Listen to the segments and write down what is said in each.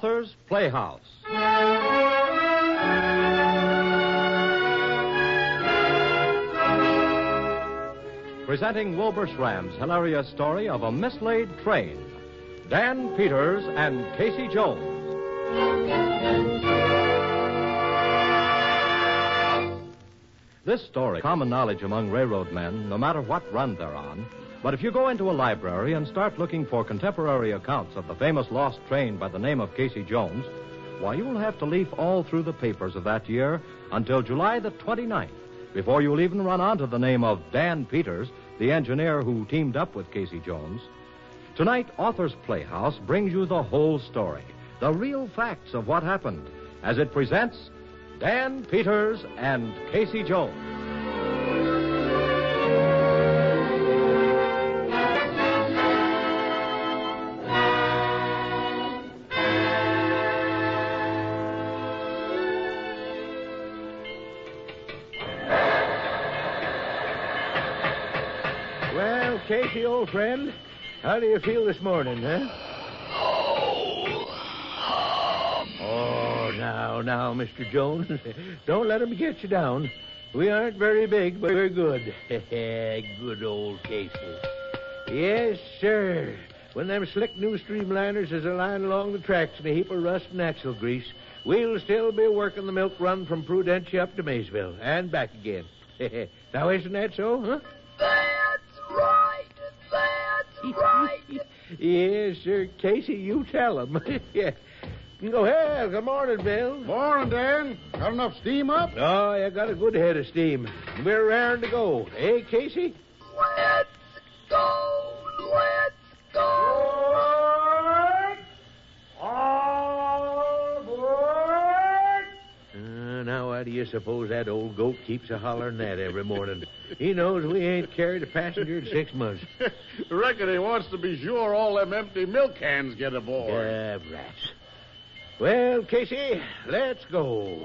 Author's Playhouse. Presenting Wilbur Schramm's hilarious story of a mislaid train. Dan Peters and Casey Jones. This story, common knowledge among railroad men, no matter what run they're on. But if you go into a library and start looking for contemporary accounts of the famous lost train by the name of Casey Jones, why, you will have to leaf all through the papers of that year until July the 29th before you'll even run onto the name of Dan Peters, the engineer who teamed up with Casey Jones. Tonight, Author's Playhouse brings you the whole story, the real facts of what happened, as it presents Dan Peters and Casey Jones. Old friend, how do you feel this morning, huh? Oh, now, now, Mr. Jones, don't let him get you down. We aren't very big, but we're good. good old Casey. Yes, sir. When them slick new streamliners is a lying along the tracks in a heap of rust and axle grease, we'll still be working the milk run from Prudentia up to Maysville and back again. now, isn't that so, huh? Right. Yes, sir. Casey, you tell him. yeah. Go ahead. Good morning, Bill. Morning, Dan. Got enough steam up? Oh, you got a good head of steam. We're raring to go. Hey, Casey? You suppose that old goat keeps a hollering that every morning? he knows we ain't carried a passenger in six months. Reckon he wants to be sure all them empty milk cans get aboard. Ah, rats. Well, Casey, let's go.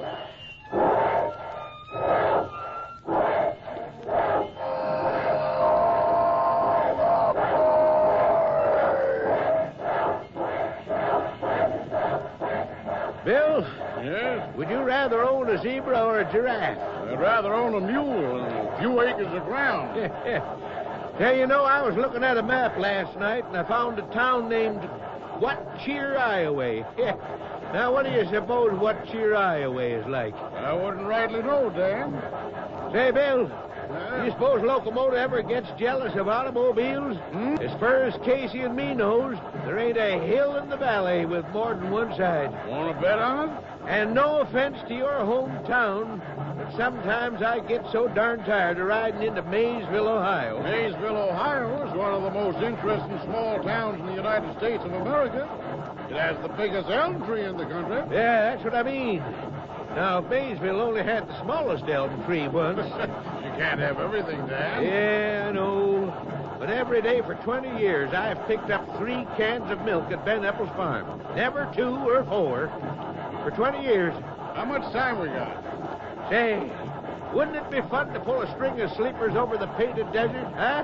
Bill, Yes? would you rather own a zebra or a giraffe? I'd rather own a mule and a few acres of ground. Yeah, Now you know, I was looking at a map last night and I found a town named What Cheer, Iowa. Yeah. Now, what do you suppose What Cheer, Iowa is like? I wouldn't rightly know, Dan. Say, Bill, Huh? you suppose locomotive ever gets jealous of automobiles? Hmm? As far as Casey and me knows, there ain't a hill in the valley with more than one side. Want to bet on it? And no offense to your hometown, but sometimes I get so darn tired of riding into Maysville, Ohio. Maysville, Ohio is one of the most interesting small towns in the United States of America. It has the biggest elm tree in the country. Yeah, that's what I mean. Now, if Maysville only had the smallest elm tree once. You can't have everything, Dan. yeah, I know. But every day for 20 years, I've picked up three cans of milk at Ben Epples Farm. Never two or four. For 20 years. How much time we got? Say, wouldn't it be fun to pull a string of sleepers over the painted desert, huh?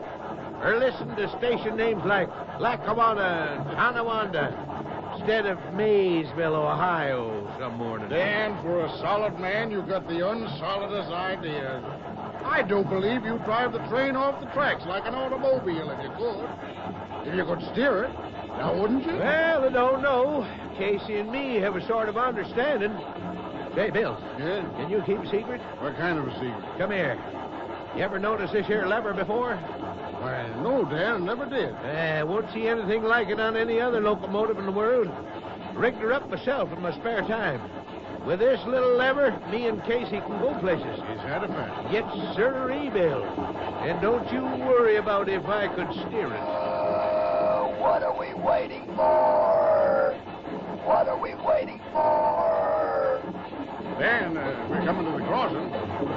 Or listen to station names like Lackawanna and Tonawanda instead of Maysville, Ohio, some morning. Dan, for a solid man, you've got the unsolidest ideas. I don't believe you'd drive the train off the tracks like an automobile if you could. If you could steer it. Now, wouldn't you? Well, I don't know. Casey and me have a sort of understanding. Say, Bill, Yeah? can you keep a secret? What kind of a secret? Come here. You ever notice this here lever before? Why, no, Dan, never did. Uh, won't see anything like it on any other locomotive in the world. Rigged her up myself in my spare time. With this little lever, me and Casey can go places. He's had a fashion. Yes, sirree, Bill. And don't you worry about if I could steer it. Uh, what are we waiting for? What we waiting for? Dan, uh, we're coming to the crossing.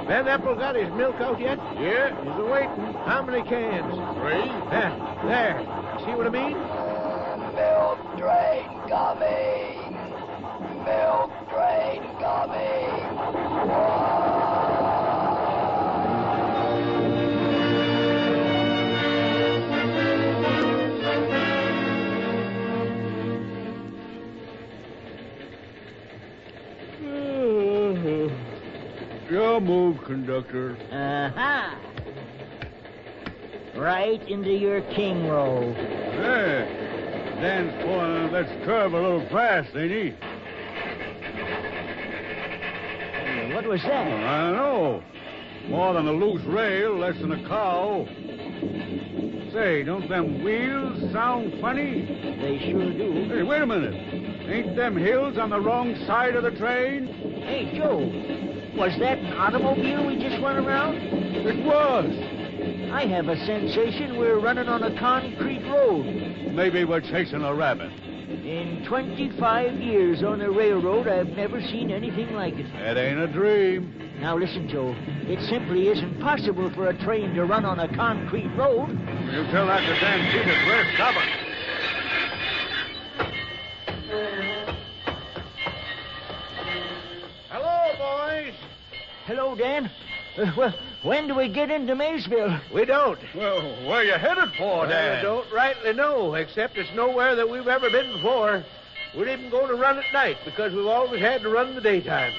Ben Apple got his milk out yet? Yeah, he's a-waiting. How many cans? Three? There, there. See what I mean? Uh, milk train coming. Milk train coming. Now move, conductor. Uh-huh. Right into your king roll. Hey, Dan's pulling let's curve a little fast, ain't he? What was Oh, that? I don't know. More than a loose rail, less than a cow. Say, don't them wheels sound funny? They sure do. Hey, wait a minute. Ain't them hills on the wrong side of the train? Hey, Joe, was that an automobile we just went around? It was. I have a sensation we're running on a concrete road. Maybe we're chasing a rabbit. In 25 years on a railroad, I've never seen anything like it. That ain't a dream. Now listen, Joe. It simply isn't possible for a train to run on a concrete road. You tell that to Dan Peters. We're stubborn. Hello, Dan. Uh, well, when do we get into Maysville? We don't. Well, where are you headed for, Dan? I don't rightly know, except it's nowhere that we've ever been before. We're even going to run at night because we've always had to run in the daytime.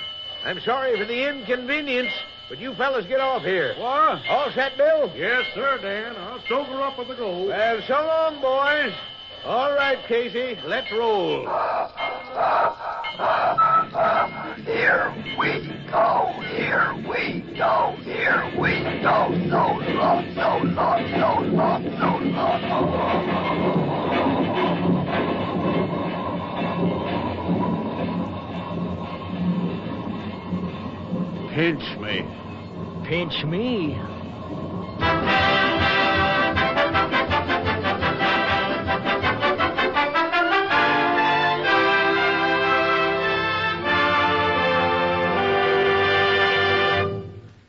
I'm sorry for the inconvenience, but you fellas get off here. What? All set, Bill? Yes, sir, Dan. I'll sober up with the gold. Well, so long, boys. All right, Casey, let's roll. Here we go, here we go, here we go. So long, so long, so long, so long. Pinch me. Pinch me.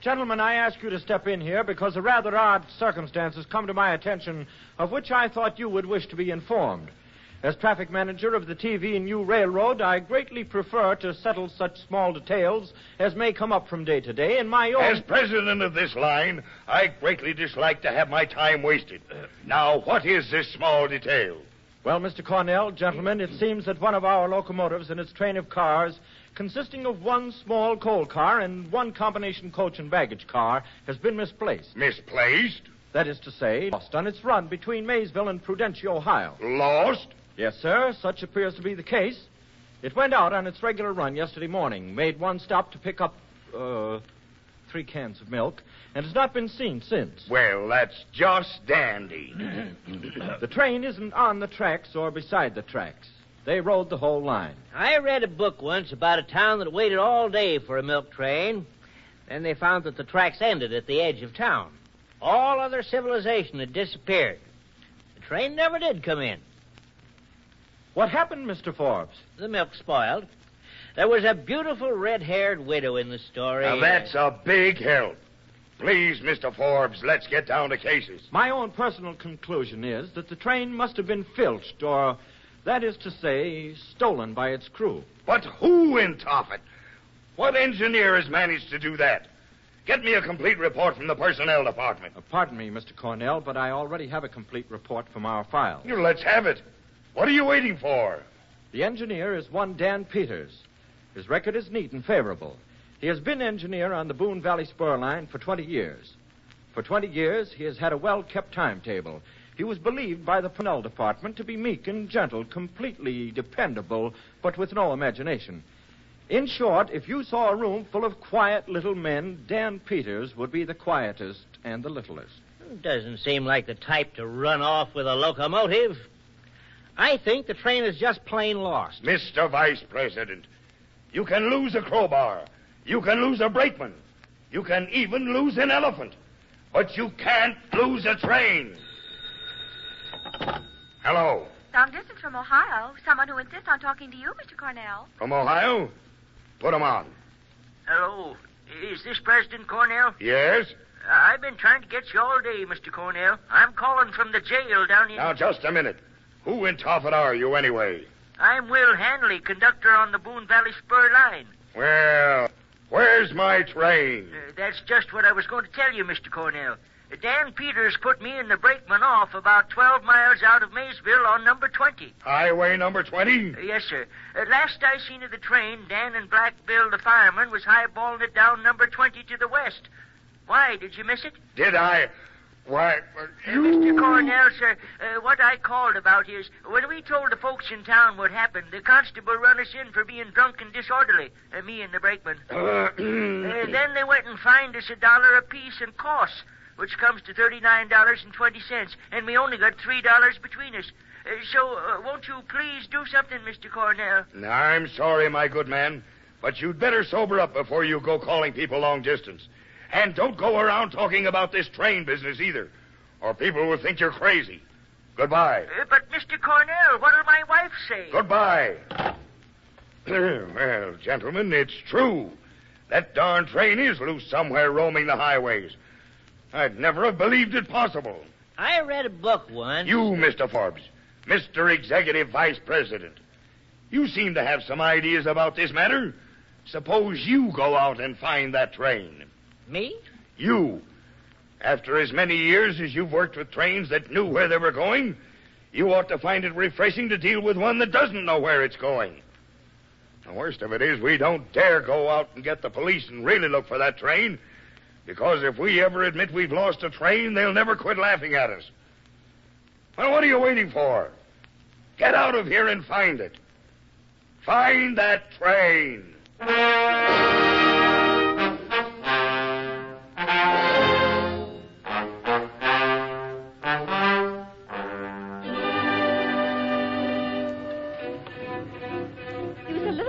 Gentlemen, I ask you to step in here because a rather odd circumstance has come to my attention of which I thought you would wish to be informed. As traffic manager of the TV New Railroad, I greatly prefer to settle such small details as may come up from day to day in my own. As president of this line, I greatly dislike to have my time wasted. Now, what is this small detail? Well, Mr. Cornell, gentlemen, it seems that one of our locomotives and its train of cars, consisting of one small coal car and one combination coach and baggage car, has been misplaced. Misplaced? That is to say, lost on its run between Maysville and Prudentia, Ohio. Lost? Yes, sir. Such appears to be the case. It went out on its regular run yesterday morning, made one stop to pick up, uh, three cans of milk, and has not been seen since. Well, that's just dandy. The train isn't on the tracks or beside the tracks. They rode the whole line. I read a book once about a town that waited all day for a milk train. Then they found that the tracks ended at the edge of town. All other civilization had disappeared. The train never did come in. What happened, Mr. Forbes? The milk spoiled. There was a beautiful red haired widow in the story. Now, that's a big help. Please, Mr. Forbes, let's get down to cases. My own personal conclusion is that the train must have been filched, or, that is to say, stolen by its crew. But who in Tophet? What engineer has managed to do that? Get me a complete report from the personnel department. Uh, pardon me, Mr. Cornell, but I already have a complete report from our file. You let's have it. What are you waiting for? The engineer is one Dan Peters. His record is neat and favorable. He has been engineer on the Boone Valley Spur Line for 20 years. For 20 years, he has had a well kept timetable. He was believed by the personnel department to be meek and gentle, completely dependable, but with no imagination. In short, if you saw a room full of quiet little men, Dan Peters would be the quietest and the littlest. Doesn't seem like the type to run off with a locomotive. I think the train is just plain lost. Mr. Vice President, you can lose a crowbar. You can lose a brakeman. You can even lose an elephant. But you can't lose a train. Hello. Long distance from Ohio. Someone who insists on talking to you, Mr. Cornell. From Ohio? Put him on. Hello. Is this President Cornell? Yes? I've been trying to get you all day, Mr. Cornell. I'm calling from the jail down in. Now, just a minute. Who in Tophet are you, anyway? I'm Will Hanley, conductor on the Boone Valley Spur line. Well, where's my train? Uh, that's just what I was going to tell you, Mr. Cornell. Dan Peters put me and the brakeman off about 12 miles out of Maysville on number 20. Highway number 20? Uh, yes, sir. Uh, last I seen of the train, Dan and Black Bill, the fireman, was highballing it down number 20 to the west. Why, did you miss it? Did I? Why, uh, you... Mr. Cornell, sir, uh, what I called about is when we told the folks in town what happened, the constable run us in for being drunk and disorderly, uh, me and the brakeman. Then they went and fined us a dollar apiece in costs, which comes to thirty-nine dollars and twenty cents, and we only got three dollars between us. Uh, so, uh, won't you please do something, Mr. Cornell? I'm sorry, my good man, but you'd better sober up before you go calling people long distance. And don't go around talking about this train business either, or people will think you're crazy. Goodbye. Uh, but, Mr. Cornell, what'll my wife say? Goodbye. well, gentlemen, it's true. That darn train is loose somewhere roaming the highways. I'd never have believed it possible. I read a book once. You, Mr. Forbes, Mr. Executive Vice President, you seem to have some ideas about this matter. Suppose you go out and find that train. Me? You. After as many years as you've worked with trains that knew where they were going, you ought to find it refreshing to deal with one that doesn't know where it's going. The worst of it is we don't dare go out and get the police and really look for that train, because if we ever admit we've lost a train, they'll never quit laughing at us. Well, what are you waiting for? Get out of here and find it. Find that train.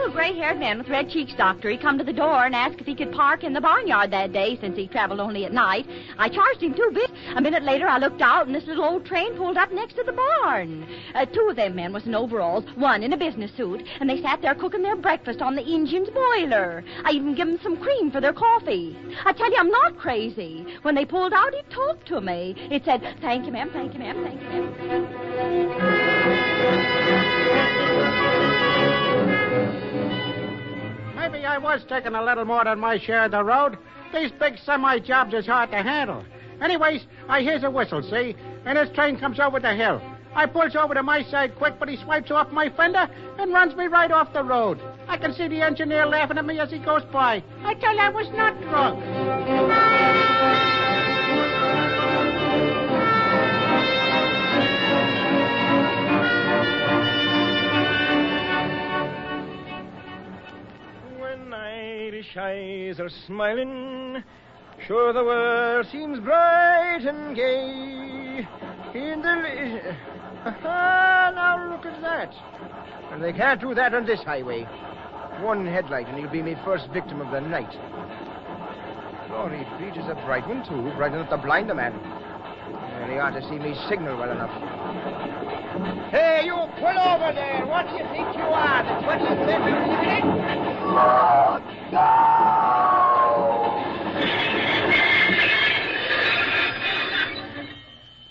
Little gray-haired man with red cheeks, doctor. He come to the door and asked if he could park in the barnyard that day since he traveled only at night. I charged him two bits. A minute later, I looked out and this little old train pulled up next to the barn. Uh, two of them men was in overalls, one in a business suit, and they sat there cooking their breakfast on the engine's boiler. I even give them some cream for their coffee. I tell you, I'm not crazy. When they pulled out, it talked to me. It said, "Thank you, ma'am. Thank you, ma'am. Thank you, ma'am." Maybe I was taking a little more than my share of the road. These big semi jobs is hard to handle. Anyways, I hears a whistle, see? And this train comes over the hill. I pulls over to my side quick, but he swipes off my fender and runs me right off the road. I can see the engineer laughing at me as he goes by. I tell you, I was not drunk. Eyes are smiling, sure the world seems bright and gay. In the Aha, now look at that. And they can't do that on this highway. One headlight, and he'll be my first victim of the night. Glory Pete is a bright one, too, bright enough to blind a man. And he ought to see me signal well enough. Hey, you pull over there. What do you think you are? The 25th Lieutenant?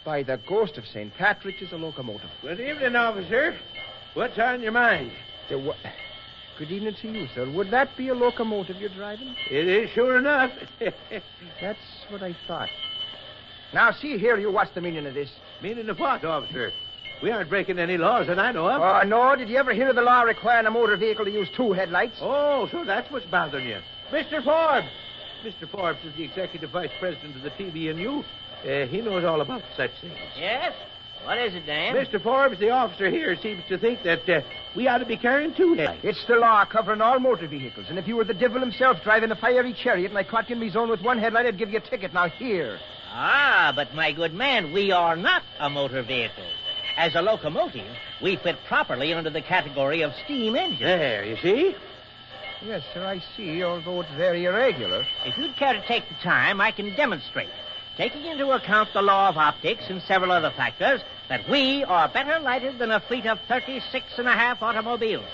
By the ghost of St. Patrick is a locomotive. Good evening, officer. What's on your mind? The Good evening to you, sir. Would that be a locomotive you're driving? It is sure enough. That's what I thought. Now, see here, you. What's the meaning of this? Meaning of what, officer? We aren't breaking any laws that I know of. Oh, no. Did you ever hear of the law requiring a motor vehicle to use two headlights? Oh, so that's what's bothering you. Mr. Forbes! Mr. Forbes is the executive vice president of the TVNU. Uh, he knows all about such things. Yes? What is it, Dan? Mr. Forbes, the officer here, seems to think that uh, we ought to be carrying two headlights. It's the law covering all motor vehicles. And if you were the devil himself driving a fiery chariot and I caught you in me zone with one headlight, I'd give you a ticket. Now, here. Ah, but my good man, we are not a motor vehicle. As a locomotive, we fit properly under the category of steam engine. There, you see? Yes, sir, I see, although it's very irregular. If you'd care to take the time, I can demonstrate, taking into account the law of optics and several other factors, that we are better lighted than a fleet of 36 and a half automobiles.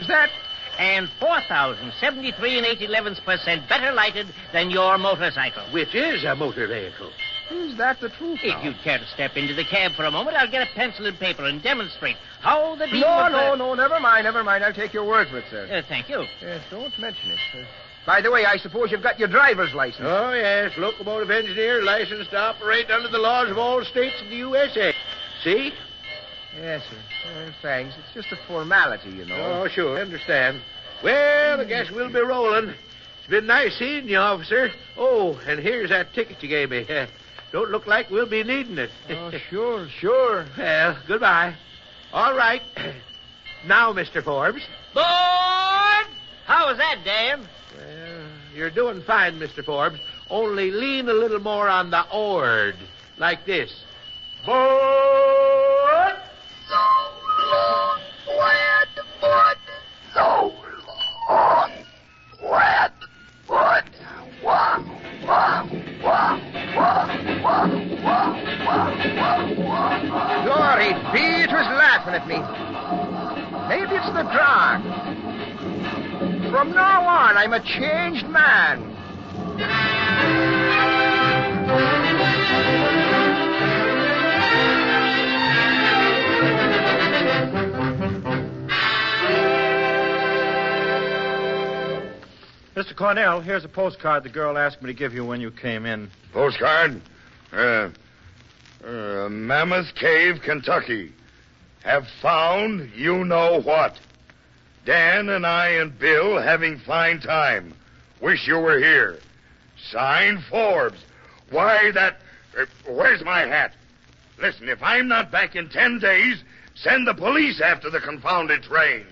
Is that? And 4,073 and 8 elevenths percent better lighted than your motorcycle. Which is a motor vehicle. Is that the truth? If you'd care to step into the cab for a moment, I'll get a pencil and paper and demonstrate how the deal No, no, no, never mind, never mind. I'll take your word for it, sir. Uh, thank you. Yes, don't mention it. Uh, By the way, I suppose you've got your driver's license. Oh, yes, locomotive engineer licensed to operate under the laws of all states in the USA. See? Yes, sir. Uh, thanks. It's just a formality, you know. Oh, sure, I understand. Well, I guess we'll be rolling. It's been nice seeing you, officer. Oh, and here's that ticket you gave me. Don't look like we'll be needing it. Oh, sure, sure. Well, goodbye. All right. Now, Mr. Forbes. Board! How was that, Dan? Well, you're doing fine, Mr. Forbes. Only lean a little more on the ord. Like this. Board! At me. Maybe it's the drug. From now on, I'm a changed man. Mr. Cornell, here's a postcard the girl asked me to give you when you came in. Postcard? Uh, uh, Mammoth Cave, Kentucky. Have found you know what. Dan and I and Bill having fine time. Wish you were here. Signed Forbes. Why, that. Uh, where's my hat? Listen, if I'm not back in ten days, send the police after the confounded train.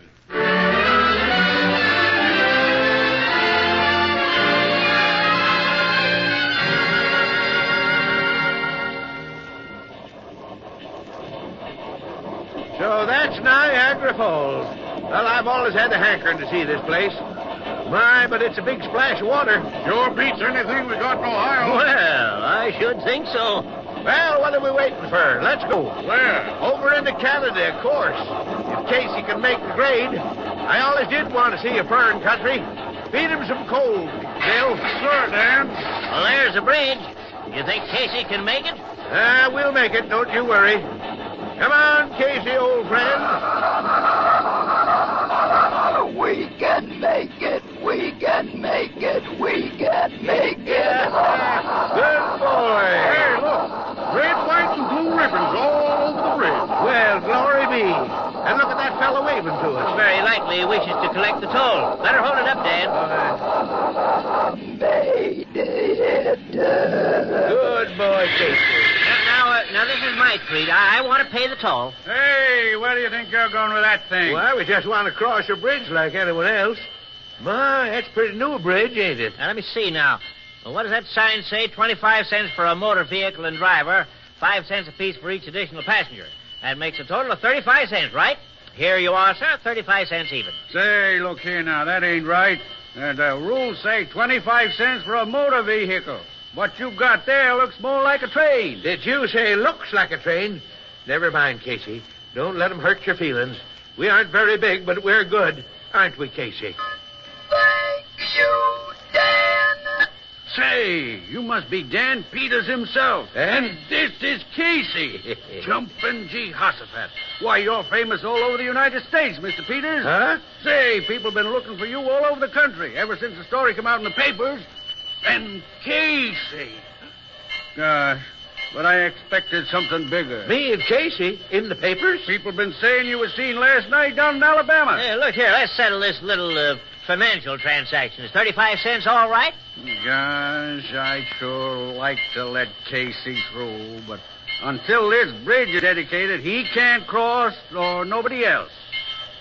So that's Niagara Falls. Well, I've always had a hankering to see this place. My, but it's a big splash of water. Sure beats anything we got in Ohio. Well, I should think so. Well, what are we waiting for? Let's go. Where? Over into Canada, of course. If Casey can make the grade. I always did want to see a foreign country. Feed him some coal, Bill. Sure, Dan. Well, there's a bridge. You think Casey can make it? Ah, we'll make it. Don't you worry. Come on, Casey, old friend. We can make it. We can make it. We can make it. Good boy. Hey, look. Red, white, and blue ribbons all over the bridge. Well, glory be. And look at that fellow waving to us. Very likely he wishes to collect the toll. Better hold it up, Dan. Made it. Good boy, Casey. Now, now, uh, now this is my treat. I, I want to pay the toll. Hey, where do you think you're going with that thing? Well, we just want to cross a bridge like anyone else. My, that's pretty new bridge, ain't it? Now, let me see now. Well, what does that sign say? 25 cents for a motor vehicle and driver, 5 cents apiece for each additional passenger. That makes a total of 35 cents, right? Here you are, sir. 35 cents even. Say, look here now, that ain't right. Uh, the rules say 25 cents for a motor vehicle. What you've got there looks more like a train. Did you say looks like a train? Never mind, Casey. Don't let 'em hurt your feelings. We aren't very big, but we're good. Aren't we, Casey? Thank you, Dan. Say, you must be Dan Peters himself. Eh? And this is Casey. Jumpin' Jehoshaphat. Why, you're famous all over the United States, Mr. Peters. Huh? Say, people have been looking for you all over the country ever since the story came out in the papers. And Casey. Gosh, but I expected something bigger. Me and Casey in the papers? People been saying you was seen last night down in Alabama. Hey, look here. Let's settle this little uh, financial transaction. Is 35 cents all right? Gosh, I'd sure like to let Casey through, but until this bridge is dedicated, he can't cross or nobody else.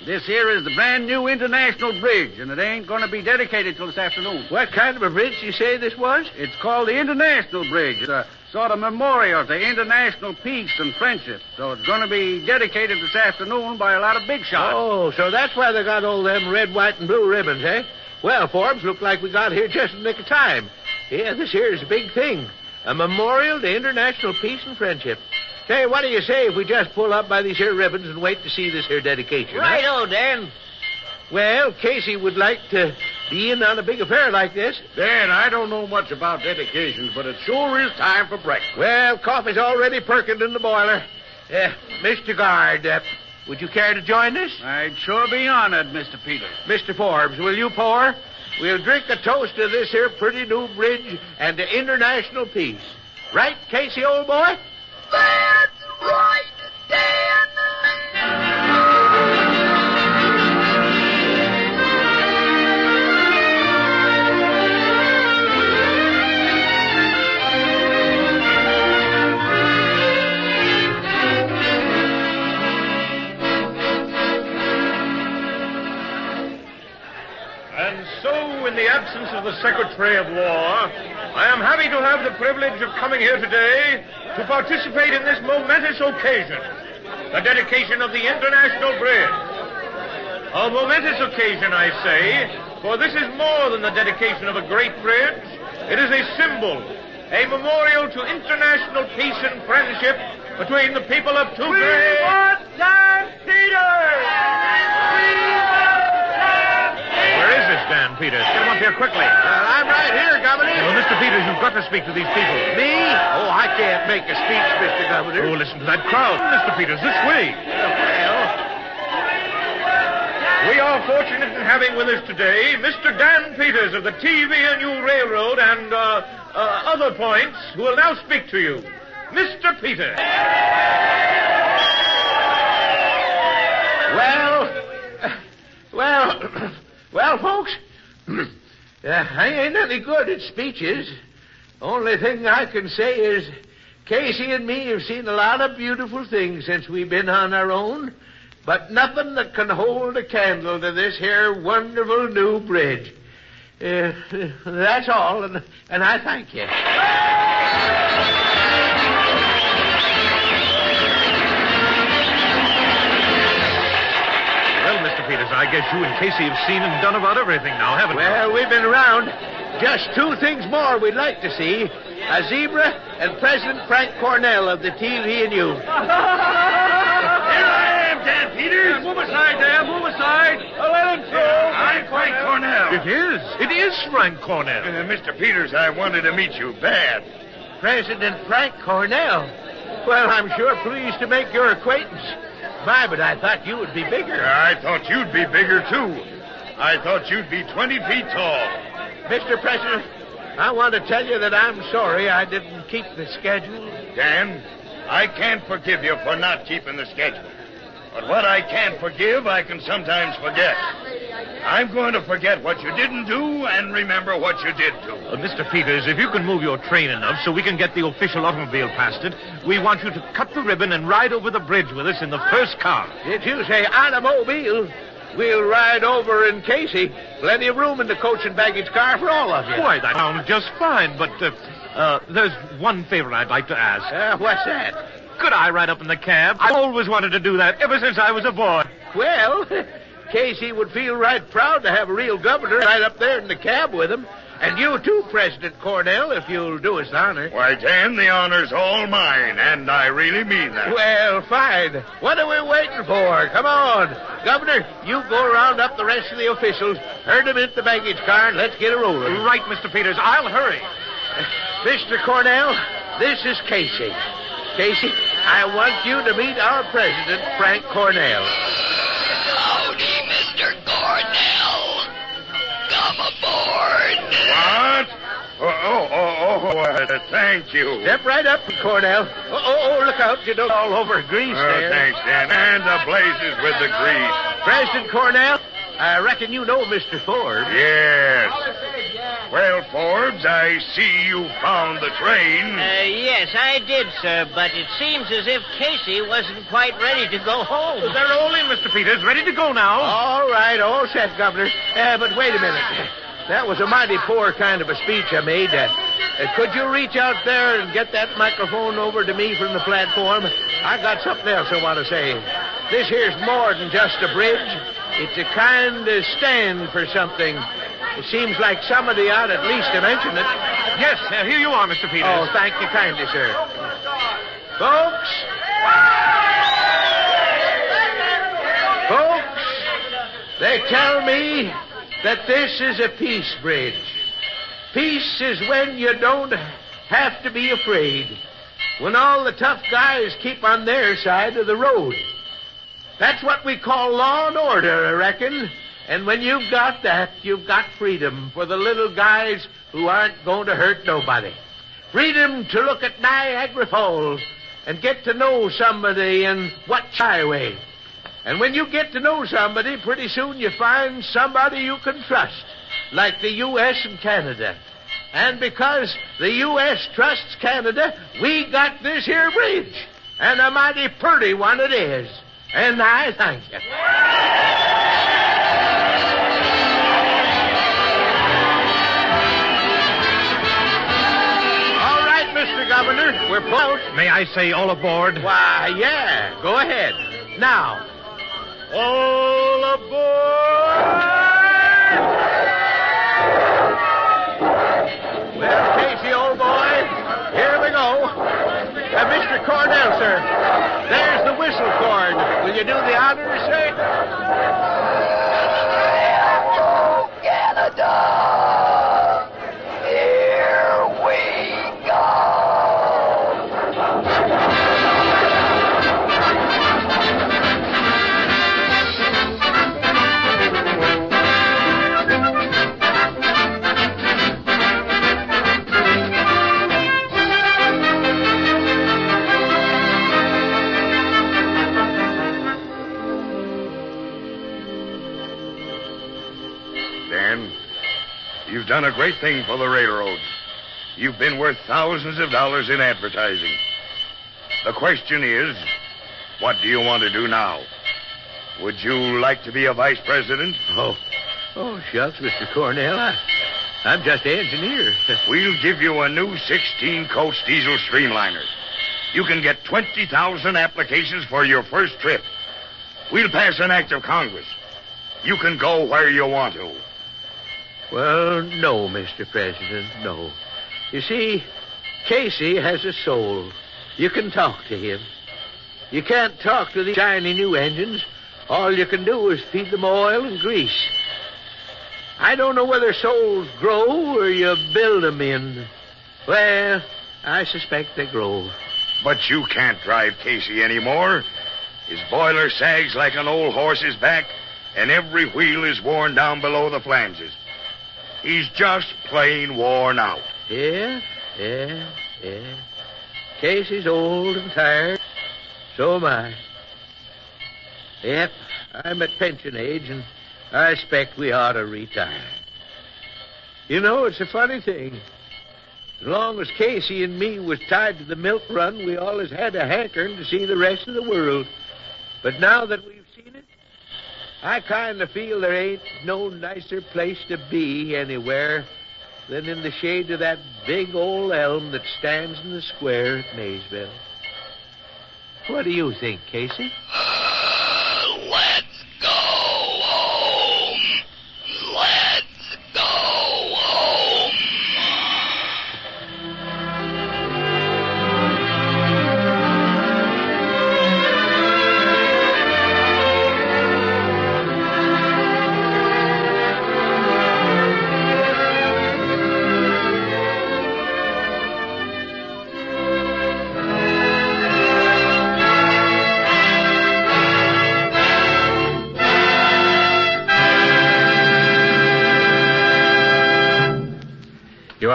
This here is the brand new international bridge, and it ain't going to be dedicated till this afternoon. What kind of a bridge you say this was? It's called the International Bridge. It's a sort of memorial to international peace and friendship. So it's going to be dedicated this afternoon by a lot of big shots. Oh, so that's why they got all them red, white, and blue ribbons, eh? Well, Forbes, look like we got here just in the nick of time. Yeah, this here is a big thing. A memorial to international peace and friendship. Say, what do you say if we just pull up by these here ribbons and wait to see this here dedication? huh? Right-o, Dan. Well, Casey would like to be in on a big affair like this. Dan, I don't know much about dedications, but it sure is time for breakfast. Well, coffee's already perking in the boiler. Uh, Mr. Guard, uh, would you care to join us? I'd sure be honored, Mr. Peters. Mr. Forbes, will you pour? we'll drink a toast to this here pretty new bridge and to international peace. Right, Casey, old boy? That's right, Dan. And so, in the absence of the Secretary of War, I am happy to have the privilege of coming here today to participate in this momentous occasion, the dedication of the International Bridge. A momentous occasion, I say, for this is more than the dedication of a great bridge. It is a symbol, a memorial to international peace and friendship between the people of two great... Where is this Dan Peters? Get him up here quickly. I'm right here, Governor. Oh, Mr. Peters, you've got to speak to these people. Me? Oh, I can't make a speech, Mr. Governor. Oh, listen to that crowd. Mr. Peters, this way. Well, We are fortunate in having with us today Mr. Dan Peters of the TV and U Railroad and uh, uh, other points who will now speak to you. Mr. Peters. well, well, well, folks, uh, I ain't any good at speeches. Only thing I can say is Casey and me have seen a lot of beautiful things since we've been on our own, but nothing that can hold a candle to this here wonderful new bridge. Uh, that's all, and, and I thank you. Peters, I guess you and Casey have seen and done about everything now, haven't we? Well, we've been around. Just two things more we'd like to see. A zebra and President Frank Cornell of the TV and you. Here I am, Dan Peters. move aside, Dan. Move aside. let him I'm Frank Cornell. It is. It is Frank Cornell. Uh, Mr. Peters, I wanted to meet you bad. President Frank Cornell. Well, I'm sure pleased to make your acquaintance. But I thought you would be bigger. I thought you'd be bigger, too. I thought you'd be 20 feet tall. Mr. President, I want to tell you that I'm sorry I didn't keep the schedule. Dan, I can't forgive you for not keeping the schedule. But what I can't forgive, I can sometimes forget. I'm going to forget what you didn't do and remember what you did do. Uh, Mr. Peters, if you can move your train enough so we can get the official automobile past it, we want you to cut the ribbon and ride over the bridge with us in the first car. Did you say automobile? We'll ride over in Casey. Plenty of room in the coach and baggage car for all of you. Why, that sounds just fine, but uh, uh, there's one favor I'd like to ask. Uh, what's that? Could I ride up in the cab? I've always wanted to do that ever since I was a boy. Well, Casey would feel right proud to have a real governor right up there in the cab with him. And you too, President Cornell, if you'll do us the honor. Why, Dan, the honor's all mine, and I really mean that. Well, fine. What are we waiting for? Come on. Governor, you go round up the rest of the officials, herd them into the baggage car, and let's get a rolling. Right, Mr. Peters. I'll hurry. Mr. Cornell, this is Casey. Casey, I want you to meet our president, Frank Cornell. Howdy, Mr. Cornell. Come aboard. What? Oh, oh, oh, oh uh, thank you. Step right up, Cornell. Oh, oh, oh, look out. You don't all over grease Oh, there. thanks, Dan. And the blazes with the grease. President Cornell, I reckon you know Mr. Ford. Yes. Well, Forbes, I see you found the train. Uh, yes, I did, sir, but it seems as if Casey wasn't quite ready to go home. They're all in, Mr. Peters. Ready to go now. All right, all set, Governor. Uh, but wait a minute. That was a mighty poor kind of a speech I made. Uh, uh, could you reach out there and get that microphone over to me from the platform? I got something else I want to say. This here's more than just a bridge. It's a kind of stand for something. It seems like somebody ought at least to mention it. Yes, uh, here you are, Mr. Peters. Oh, thank you kindly, sir. Folks. Folks, they tell me that this is a peace bridge. Peace is when you don't have to be afraid. When all the tough guys keep on their side of the road. That's what we call law and order, I reckon. And when you've got that, you've got freedom for the little guys who aren't going to hurt nobody. Freedom to look at Niagara Falls and get to know somebody in what highway. And when you get to know somebody, pretty soon you find somebody you can trust, like the U.S. and Canada. And because the U.S. trusts Canada, we got this here bridge. And a mighty pretty one it is. And I thank you. All right, Mr. Governor, we're close. May I say all aboard? Why, yeah. Go ahead. Now, all aboard! Well, Casey, old boy, here we go. Uh, Mr. Cornell, sir. There's the whistle cord. You do the honors, sir? Canada! Done a great thing for the railroad. You've been worth thousands of dollars in advertising. The question is, what do you want to do now? Would you like to be a vice president? Oh, oh, shucks, Mr. Cornell. I, I'm just an engineer. We'll give you a new 16 coach diesel streamliner. You can get 20,000 applications for your first trip. We'll pass an act of Congress. You can go where you want to. Well, no, Mr. President, no. You see, Casey has a soul. You can talk to him. You can't talk to the shiny new engines. All you can do is feed them oil and grease. I don't know whether souls grow or you build them in. Well, I suspect they grow. But you can't drive Casey anymore. His boiler sags like an old horse's back, and every wheel is worn down below the flanges. He's just plain worn out. Yeah, yeah, yeah. Casey's old and tired. So am I. Yep, I'm at pension age, and I expect we ought to retire. You know, it's a funny thing. As long as Casey and me was tied to the milk run, we always had a hankering to see the rest of the world. But now that it, I kind of feel there ain't no nicer place to be anywhere than in the shade of that big old elm that stands in the square at Maysville. What do you think, Casey?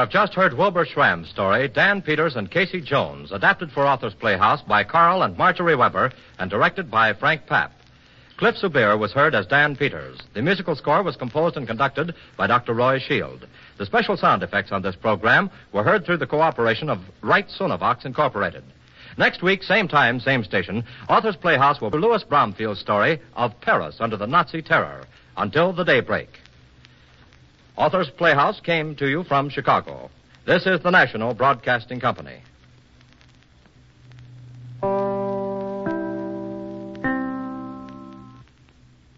have just heard Wilbur Schramm's story, Dan Peters and Casey Jones, adapted for Authors Playhouse by Carl and Marjorie Weber and directed by Frank Papp. Cliff Soubier was heard as Dan Peters. The musical score was composed and conducted by Dr. Roy Shield. The special sound effects on this program were heard through the cooperation of Wright Sonovox Incorporated. Next week, same time, same station, Authors Playhouse will be Louis Bromfield's story of Paris under the Nazi terror until the daybreak. Authors Playhouse came to you from Chicago. This is the National Broadcasting Company.